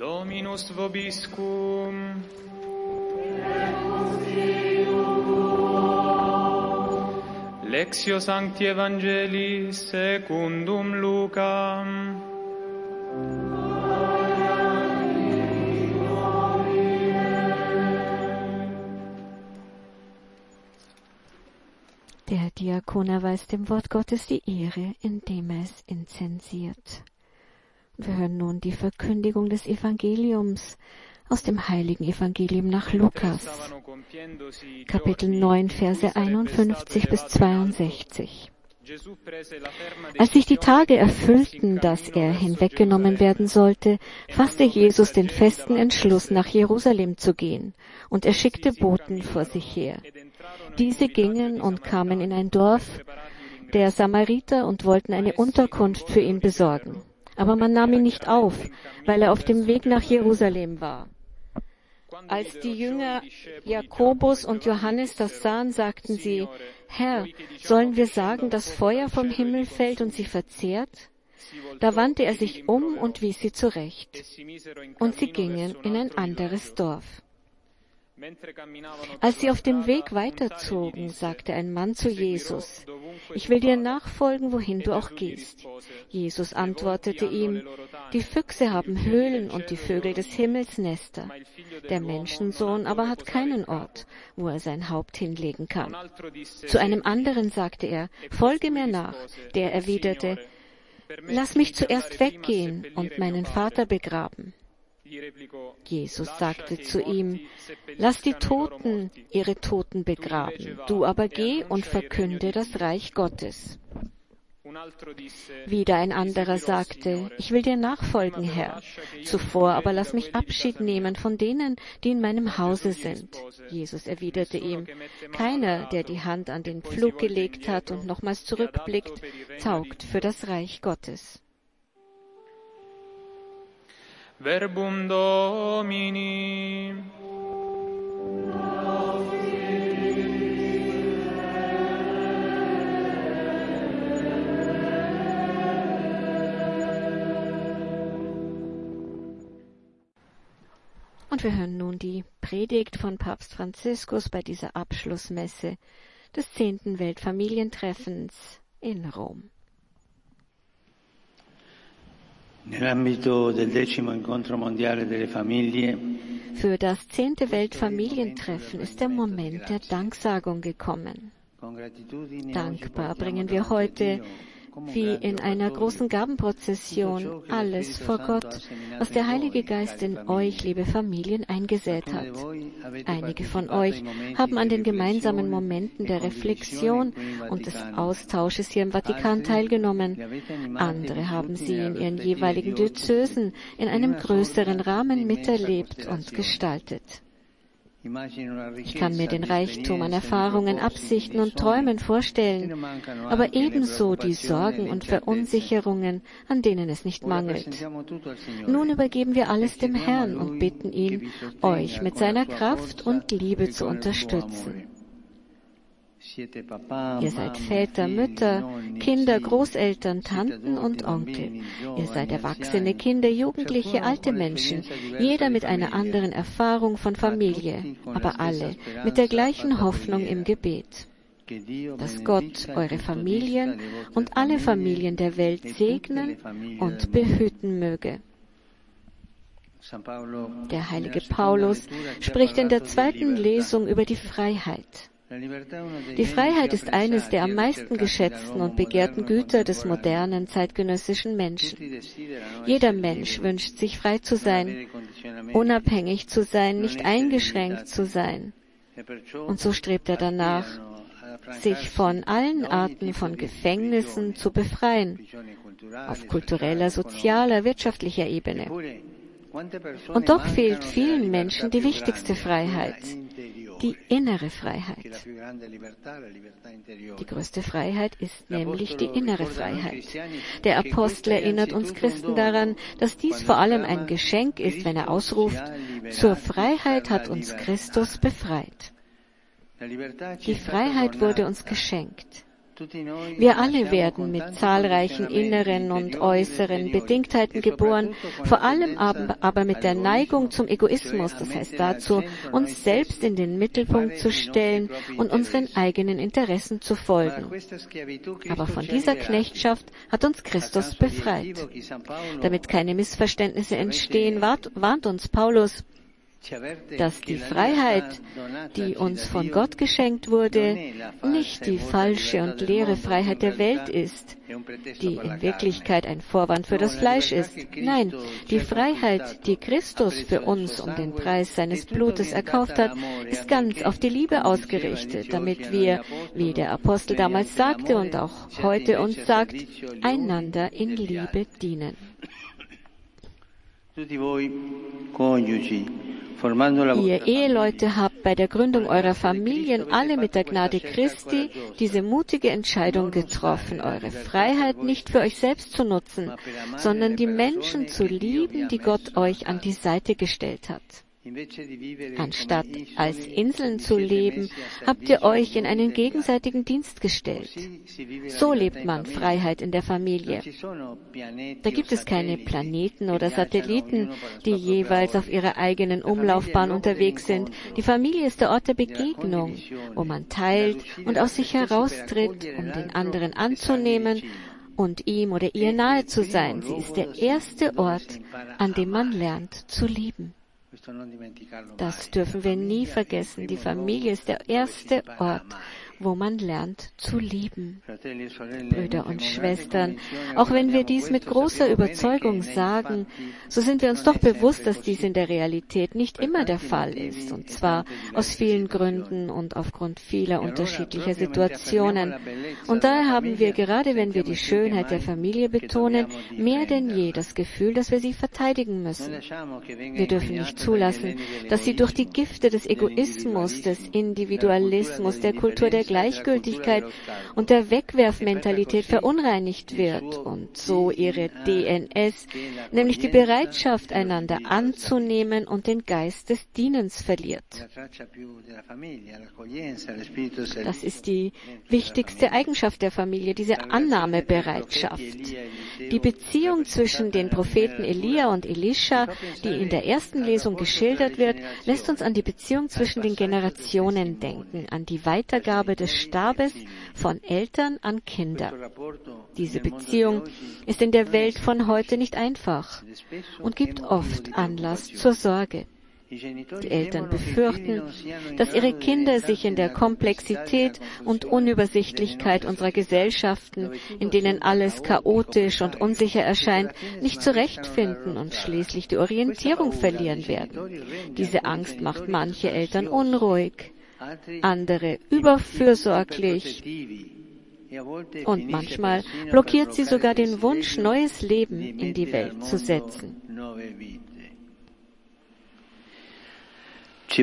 Dominus vobiscum. Lexio Sancti Evangelii secundum Lucam. Der Diakon erweist dem Wort Gottes die Ehre, indem er es inzensiert. Wir hören nun die Verkündigung des Evangeliums aus dem heiligen Evangelium nach Lukas, Kapitel 9, Verse 51 bis 62. Als sich die Tage erfüllten, dass er hinweggenommen werden sollte, fasste Jesus den festen Entschluss, nach Jerusalem zu gehen, und er schickte Boten vor sich her. Diese gingen und kamen in ein Dorf der Samariter und wollten eine Unterkunft für ihn besorgen. Aber man nahm ihn nicht auf, weil er auf dem Weg nach Jerusalem war. Als die Jünger Jakobus und Johannes das sahen, sagten sie, Herr, sollen wir sagen, dass Feuer vom Himmel fällt und sie verzehrt? Da wandte er sich um und wies sie zurecht. Und sie gingen in ein anderes Dorf. Als sie auf dem Weg weiterzogen, sagte ein Mann zu Jesus, ich will dir nachfolgen, wohin du auch gehst. Jesus antwortete ihm, die Füchse haben Höhlen und die Vögel des Himmels Nester. Der Menschensohn aber hat keinen Ort, wo er sein Haupt hinlegen kann. Zu einem anderen sagte er, folge mir nach. Der erwiderte, lass mich zuerst weggehen und meinen Vater begraben. Jesus sagte zu ihm, lass die Toten ihre Toten begraben, du aber geh und verkünde das Reich Gottes. Wieder ein anderer sagte, ich will dir nachfolgen, Herr. Zuvor aber lass mich Abschied nehmen von denen, die in meinem Hause sind. Jesus erwiderte ihm, keiner, der die Hand an den Pflug gelegt hat und nochmals zurückblickt, taugt für das Reich Gottes. Verbum Domini. Und wir hören nun die Predigt von Papst Franziskus bei dieser Abschlussmesse des zehnten Weltfamilientreffens in Rom. Für das zehnte Weltfamilientreffen ist der Moment der Danksagung gekommen. Dankbar bringen wir heute wie in einer großen Gabenprozession alles vor Gott, was der Heilige Geist in euch, liebe Familien, eingesät hat. Einige von euch haben an den gemeinsamen Momenten der Reflexion und des Austausches hier im Vatikan teilgenommen. Andere haben sie in ihren jeweiligen Diözesen in einem größeren Rahmen miterlebt und gestaltet. Ich kann mir den Reichtum an Erfahrungen, Absichten und Träumen vorstellen, aber ebenso die Sorgen und Verunsicherungen, an denen es nicht mangelt. Nun übergeben wir alles dem Herrn und bitten ihn, euch mit seiner Kraft und Liebe zu unterstützen. Ihr seid Väter, Mütter, Kinder, Großeltern, Tanten und Onkel. Ihr seid erwachsene Kinder, Jugendliche, alte Menschen, jeder mit einer anderen Erfahrung von Familie, aber alle mit der gleichen Hoffnung im Gebet. Dass Gott eure Familien und alle Familien der Welt segnen und behüten möge. Der heilige Paulus spricht in der zweiten Lesung über die Freiheit. Die Freiheit ist eines der am meisten geschätzten und begehrten Güter des modernen zeitgenössischen Menschen. Jeder Mensch wünscht sich frei zu sein, unabhängig zu sein, nicht eingeschränkt zu sein. Und so strebt er danach, sich von allen Arten von Gefängnissen zu befreien, auf kultureller, sozialer, wirtschaftlicher Ebene. Und doch fehlt vielen Menschen die wichtigste Freiheit, die innere Freiheit. Die größte Freiheit ist nämlich die innere Freiheit. Der Apostel erinnert uns Christen daran, dass dies vor allem ein Geschenk ist, wenn er ausruft, zur Freiheit hat uns Christus befreit. Die Freiheit wurde uns geschenkt. Wir alle werden mit zahlreichen inneren und äußeren Bedingtheiten geboren, vor allem aber mit der Neigung zum Egoismus, das heißt dazu, uns selbst in den Mittelpunkt zu stellen und unseren eigenen Interessen zu folgen. Aber von dieser Knechtschaft hat uns Christus befreit. Damit keine Missverständnisse entstehen, warnt uns Paulus, dass die Freiheit, die uns von Gott geschenkt wurde, nicht die falsche und leere Freiheit der Welt ist, die in Wirklichkeit ein Vorwand für das Fleisch ist. Nein, die Freiheit, die Christus für uns um den Preis seines Blutes erkauft hat, ist ganz auf die Liebe ausgerichtet, damit wir, wie der Apostel damals sagte und auch heute uns sagt, einander in Liebe dienen. Ihr Eheleute habt bei der Gründung eurer Familien alle mit der Gnade Christi diese mutige Entscheidung getroffen, eure Freiheit nicht für euch selbst zu nutzen, sondern die Menschen zu lieben, die Gott euch an die Seite gestellt hat. Anstatt als Inseln zu leben, habt ihr euch in einen gegenseitigen Dienst gestellt. So lebt man Freiheit in der Familie. Da gibt es keine Planeten oder Satelliten, die jeweils auf ihrer eigenen Umlaufbahn unterwegs sind. Die Familie ist der Ort der Begegnung, wo man teilt und aus sich heraustritt, um den anderen anzunehmen und ihm oder ihr nahe zu sein. Sie ist der erste Ort, an dem man lernt zu lieben. Das dürfen wir nie vergessen. Die Familie ist der erste Ort, wo man lernt zu lieben. Brüder und Schwestern, auch wenn wir dies mit großer Überzeugung sagen, so sind wir uns doch bewusst, dass dies in der Realität nicht immer der Fall ist, und zwar aus vielen Gründen und aufgrund vieler unterschiedlicher Situationen. Und daher haben wir, gerade wenn wir die Schönheit der Familie betonen, mehr denn je das Gefühl, dass wir sie verteidigen müssen. Wir dürfen nicht zulassen, dass sie durch die Gifte des Egoismus, des Individualismus, der Kultur der Gleichgültigkeit und der Wegwerfmentalität verunreinigt wird und so ihre DNS, nämlich die Bereitschaft, einander anzunehmen und den Geist des Dienens verliert. Das ist die wichtigste Eigenschaft der Familie, diese Annahmebereitschaft. Die Beziehung zwischen den Propheten Elia und Elisha, die in der ersten Lesung geschildert wird, lässt uns an die Beziehung zwischen den Generationen denken, an die Weitergabe des Stabes von Eltern an Kinder. Diese Beziehung ist in der Welt von heute nicht einfach und gibt oft Anlass zur Sorge. Die Eltern befürchten, dass ihre Kinder sich in der Komplexität und Unübersichtlichkeit unserer Gesellschaften, in denen alles chaotisch und unsicher erscheint, nicht zurechtfinden und schließlich die Orientierung verlieren werden. Diese Angst macht manche Eltern unruhig andere überfürsorglich. Und manchmal blockiert sie sogar den Wunsch, neues Leben in die Welt zu setzen. Es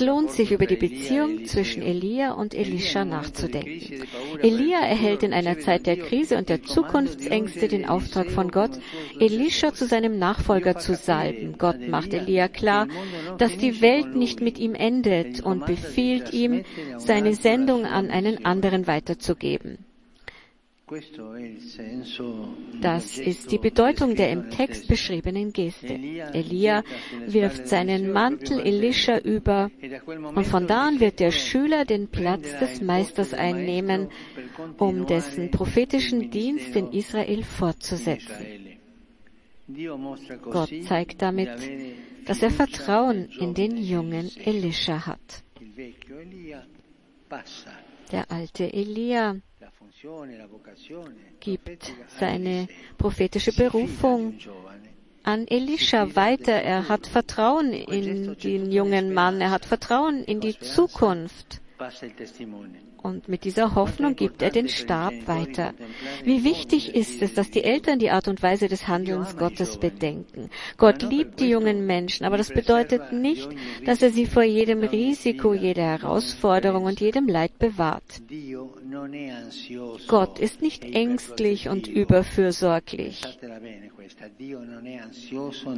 lohnt sich, über die Beziehung zwischen Elia und Elisha nachzudenken. Elia erhält in einer Zeit der Krise und der Zukunftsängste den Auftrag von Gott, Elisha zu seinem Nachfolger zu salben. Gott macht Elia klar, dass die Welt nicht mit ihm endet und befiehlt ihm, seine Sendung an einen anderen weiterzugeben. Das ist die Bedeutung der im Text beschriebenen Geste. Elia wirft seinen Mantel Elisha über und von da an wird der Schüler den Platz des Meisters einnehmen, um dessen prophetischen Dienst in Israel fortzusetzen. Gott zeigt damit, dass er Vertrauen in den jungen Elisha hat. Der alte Elia gibt seine prophetische Berufung an Elisha weiter. Er hat Vertrauen in den jungen Mann, er hat Vertrauen in die Zukunft. Und mit dieser Hoffnung gibt er den Stab weiter. Wie wichtig ist es, dass die Eltern die Art und Weise des Handelns Gottes bedenken. Gott liebt die jungen Menschen, aber das bedeutet nicht, dass er sie vor jedem Risiko, jeder Herausforderung und jedem Leid bewahrt. Gott ist nicht ängstlich und überfürsorglich.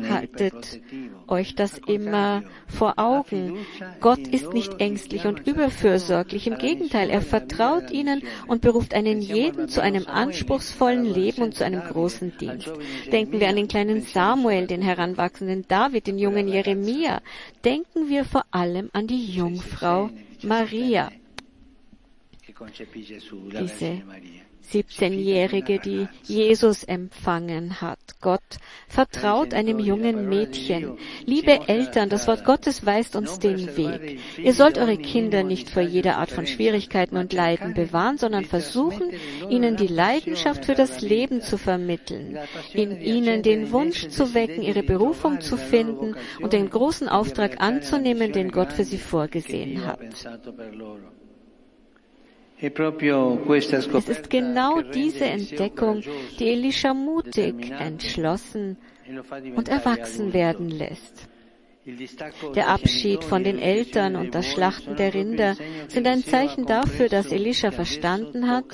Haltet euch das immer vor Augen. Gott ist nicht ängstlich und überfürsorglich. Im Gegenteil, er vertraut ihnen und beruft einen jeden zu einem anspruchsvollen Leben und zu einem großen Dienst. Denken wir an den kleinen Samuel, den heranwachsenden David, den jungen Jeremia. Denken wir vor allem an die Jungfrau Maria. Diese 17-Jährige, die Jesus empfangen hat. Gott vertraut einem jungen Mädchen. Liebe Eltern, das Wort Gottes weist uns den Weg. Ihr sollt eure Kinder nicht vor jeder Art von Schwierigkeiten und Leiden bewahren, sondern versuchen, ihnen die Leidenschaft für das Leben zu vermitteln, in ihnen den Wunsch zu wecken, ihre Berufung zu finden und den großen Auftrag anzunehmen, den Gott für sie vorgesehen hat. Es ist genau diese Entdeckung, die Elisha mutig, entschlossen und erwachsen werden lässt. Der Abschied von den Eltern und das Schlachten der Rinder sind ein Zeichen dafür, dass Elisha verstanden hat,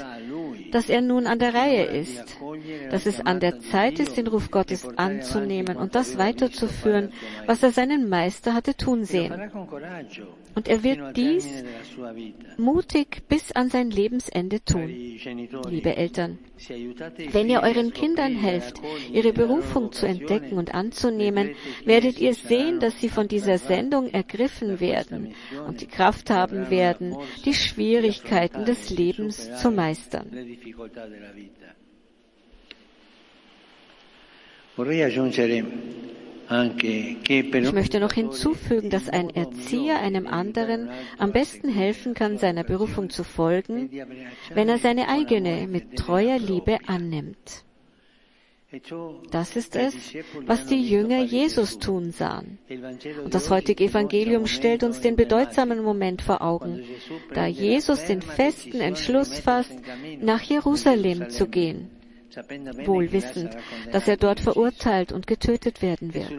dass er nun an der Reihe ist, dass es an der Zeit ist, den Ruf Gottes anzunehmen und das weiterzuführen, was er seinen Meister hatte tun sehen. Und er wird dies mutig bis an sein Lebensende tun. Liebe Eltern, wenn ihr euren Kindern helft, ihre Berufung zu entdecken und anzunehmen, werdet ihr sehen, dass sie von dieser Sendung ergriffen werden und die Kraft haben werden, die Schwierigkeiten des Lebens zu meistern. Vorrei aggiungere ich möchte noch hinzufügen, dass ein Erzieher einem anderen am besten helfen kann, seiner Berufung zu folgen, wenn er seine eigene mit treuer Liebe annimmt. Das ist es, was die Jünger Jesus tun sahen. Und das heutige Evangelium stellt uns den bedeutsamen Moment vor Augen, da Jesus den festen Entschluss fasst, nach Jerusalem zu gehen wohl wissend, dass er dort verurteilt und getötet werden wird.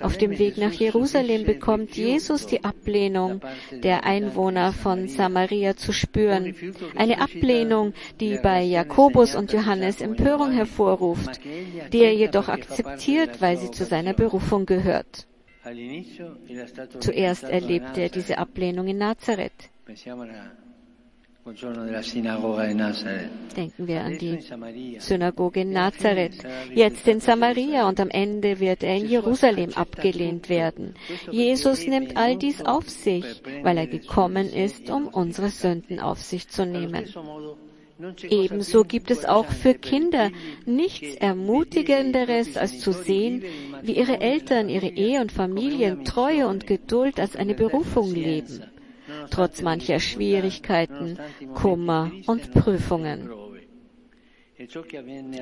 Auf dem Weg nach Jerusalem bekommt Jesus die Ablehnung der Einwohner von Samaria zu spüren. Eine Ablehnung, die bei Jakobus und Johannes Empörung hervorruft, die er jedoch akzeptiert, weil sie zu seiner Berufung gehört. Zuerst erlebte er diese Ablehnung in Nazareth. Denken wir an die Synagoge in Nazareth, jetzt in Samaria und am Ende wird er in Jerusalem abgelehnt werden. Jesus nimmt all dies auf sich, weil er gekommen ist, um unsere Sünden auf sich zu nehmen. Ebenso gibt es auch für Kinder nichts Ermutigenderes, als zu sehen, wie ihre Eltern ihre Ehe und Familien Treue und Geduld als eine Berufung leben trotz mancher Schwierigkeiten, Kummer und Prüfungen.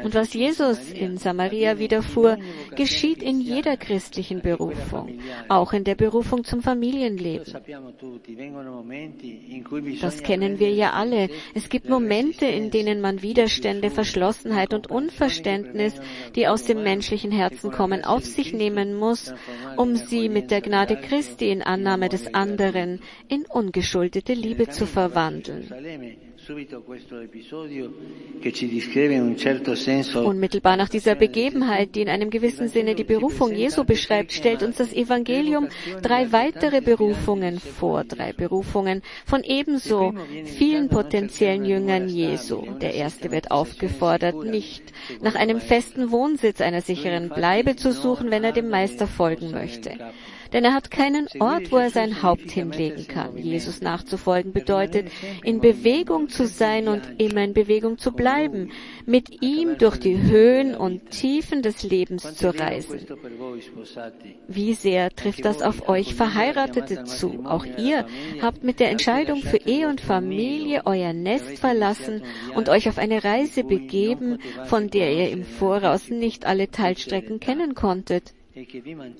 Und was Jesus in Samaria widerfuhr, geschieht in jeder christlichen Berufung, auch in der Berufung zum Familienleben. Das kennen wir ja alle. Es gibt Momente, in denen man Widerstände, Verschlossenheit und Unverständnis, die aus dem menschlichen Herzen kommen, auf sich nehmen muss, um sie mit der Gnade Christi in Annahme des anderen in ungeschuldete Liebe zu verwandeln. Unmittelbar nach dieser Begebenheit, die in einem gewissen Sinne die Berufung Jesu beschreibt, stellt uns das Evangelium drei weitere Berufungen vor, drei Berufungen von ebenso vielen potenziellen Jüngern Jesu. Der erste wird aufgefordert, nicht nach einem festen Wohnsitz einer sicheren Bleibe zu suchen, wenn er dem Meister folgen möchte denn er hat keinen Ort, wo er sein Haupt hinlegen kann. Jesus nachzufolgen bedeutet, in Bewegung zu sein und immer in Bewegung zu bleiben, mit ihm durch die Höhen und Tiefen des Lebens zu reisen. Wie sehr trifft das auf euch Verheiratete zu? Auch ihr habt mit der Entscheidung für Ehe und Familie euer Nest verlassen und euch auf eine Reise begeben, von der ihr im Voraus nicht alle Teilstrecken kennen konntet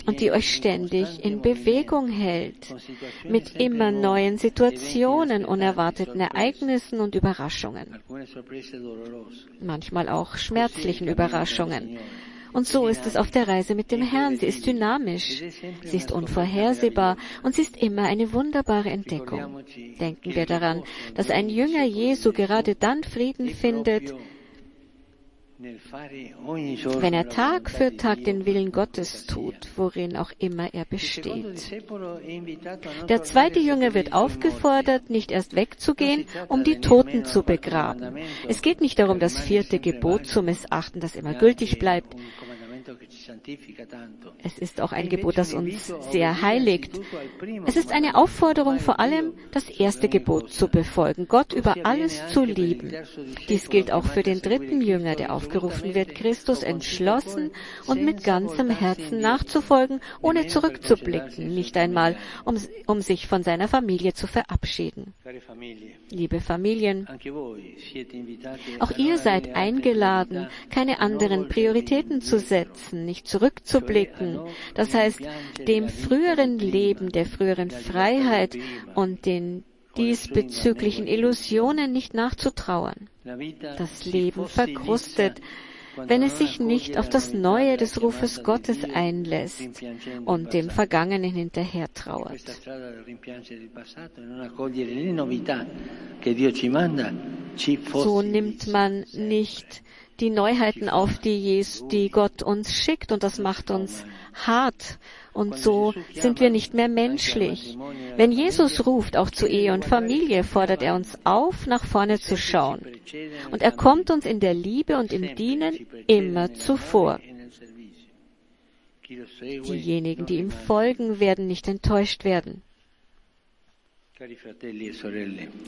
und die euch ständig in Bewegung hält, mit immer neuen Situationen, unerwarteten Ereignissen und Überraschungen, manchmal auch schmerzlichen Überraschungen. Und so ist es auf der Reise mit dem Herrn. Sie ist dynamisch, sie ist unvorhersehbar und sie ist immer eine wunderbare Entdeckung. Denken wir daran, dass ein Jünger Jesu gerade dann Frieden findet, wenn er Tag für Tag den Willen Gottes tut, worin auch immer er besteht. Der zweite Jünger wird aufgefordert, nicht erst wegzugehen, um die Toten zu begraben. Es geht nicht darum, das vierte Gebot zu missachten, das immer gültig bleibt. Es ist auch ein Gebot, das uns sehr heiligt. Es ist eine Aufforderung vor allem, das erste Gebot zu befolgen, Gott über alles zu lieben. Dies gilt auch für den dritten Jünger, der aufgerufen wird, Christus entschlossen und mit ganzem Herzen nachzufolgen, ohne zurückzublicken, nicht einmal, um, um sich von seiner Familie zu verabschieden. Liebe Familien, auch ihr seid eingeladen, keine anderen Prioritäten zu setzen, nicht zurückzublicken. Das heißt, dem früheren Leben, der früheren Freiheit und den diesbezüglichen Illusionen nicht nachzutrauern. Das Leben verkrustet, wenn es sich nicht auf das Neue des Rufes Gottes einlässt und dem Vergangenen hinterher trauert. So nimmt man nicht die Neuheiten auf, die, Jesus, die Gott uns schickt und das macht uns hart. Und so sind wir nicht mehr menschlich. Wenn Jesus ruft, auch zu Ehe und Familie, fordert er uns auf, nach vorne zu schauen. Und er kommt uns in der Liebe und im Dienen immer zuvor. Diejenigen, die ihm folgen, werden nicht enttäuscht werden.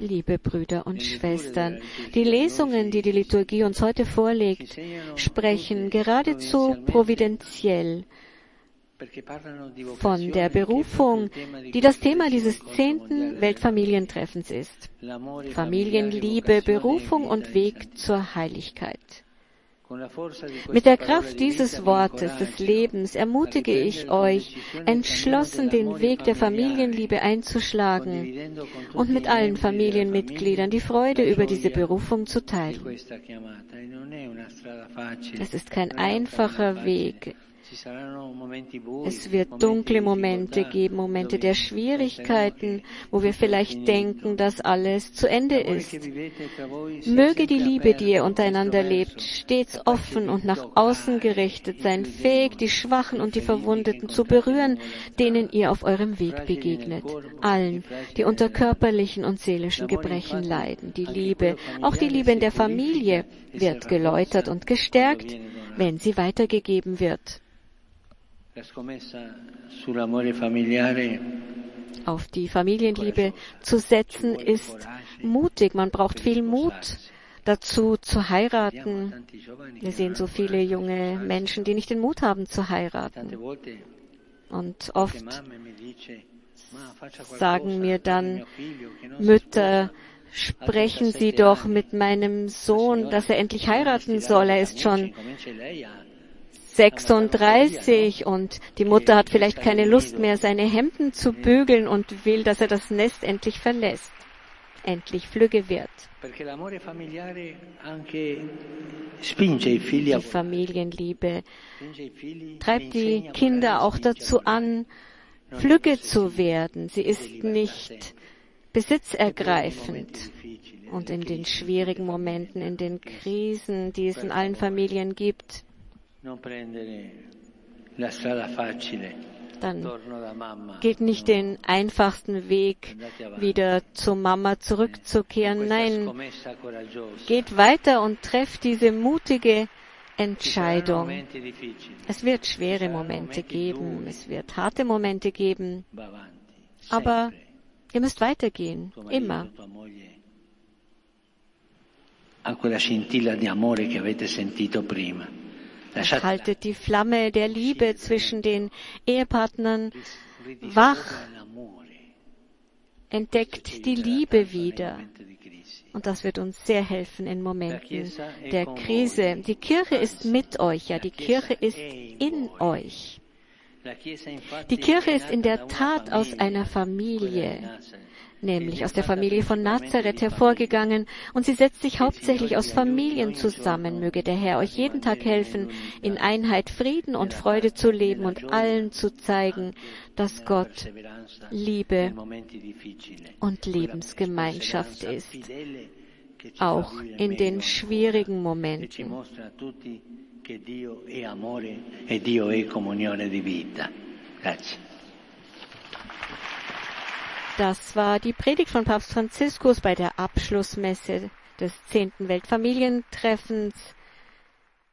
Liebe Brüder und Schwestern, die Lesungen, die die Liturgie uns heute vorlegt, sprechen geradezu providentiell von der Berufung, die das Thema dieses zehnten Weltfamilientreffens ist. Familienliebe, Berufung und Weg zur Heiligkeit. Mit der Kraft dieses Wortes des Lebens ermutige ich euch, entschlossen den Weg der Familienliebe einzuschlagen und mit allen Familienmitgliedern die Freude über diese Berufung zu teilen. Es ist kein einfacher Weg, es wird dunkle Momente geben, Momente der Schwierigkeiten, wo wir vielleicht denken, dass alles zu Ende ist. Möge die Liebe, die ihr untereinander lebt, stets offen und nach außen gerichtet sein, fähig, die Schwachen und die Verwundeten zu berühren, denen ihr auf eurem Weg begegnet. Allen, die unter körperlichen und seelischen Gebrechen leiden. Die Liebe, auch die Liebe in der Familie, wird geläutert und gestärkt, wenn sie weitergegeben wird. Auf die Familienliebe zu setzen ist mutig. Man braucht viel Mut dazu zu heiraten. Wir sehen so viele junge Menschen, die nicht den Mut haben zu heiraten. Und oft sagen mir dann Mütter, sprechen Sie doch mit meinem Sohn, dass er endlich heiraten soll. Er ist schon 36 und die Mutter hat vielleicht keine Lust mehr, seine Hemden zu bügeln und will, dass er das Nest endlich verlässt, endlich flügge wird. Die Familienliebe treibt die Kinder auch dazu an, flügge zu werden. Sie ist nicht besitzergreifend. Und in den schwierigen Momenten, in den Krisen, die es in allen Familien gibt, dann geht nicht den einfachsten Weg, wieder zur Mama zurückzukehren. Nein, geht weiter und trefft diese mutige Entscheidung. Es wird schwere Momente geben, es wird harte Momente geben, aber ihr müsst weitergehen, immer. A quella scintilla di amore che avete sentito prima. Haltet die Flamme der Liebe zwischen den Ehepartnern wach. Entdeckt die Liebe wieder. Und das wird uns sehr helfen in Momenten der Krise. Die Kirche ist mit euch, ja, die Kirche ist in euch. Die Kirche ist in der Tat aus einer Familie nämlich aus der Familie von Nazareth hervorgegangen, und sie setzt sich hauptsächlich aus Familien zusammen. Möge der Herr euch jeden Tag helfen, in Einheit Frieden und Freude zu leben und allen zu zeigen, dass Gott Liebe und Lebensgemeinschaft ist. auch in den schwierigen Momenten. Che Dio è amore e Dio è comunione di vita. Grazie. Das war die Predigt von Papst Franziskus bei der Abschlussmesse des 10. Weltfamilientreffens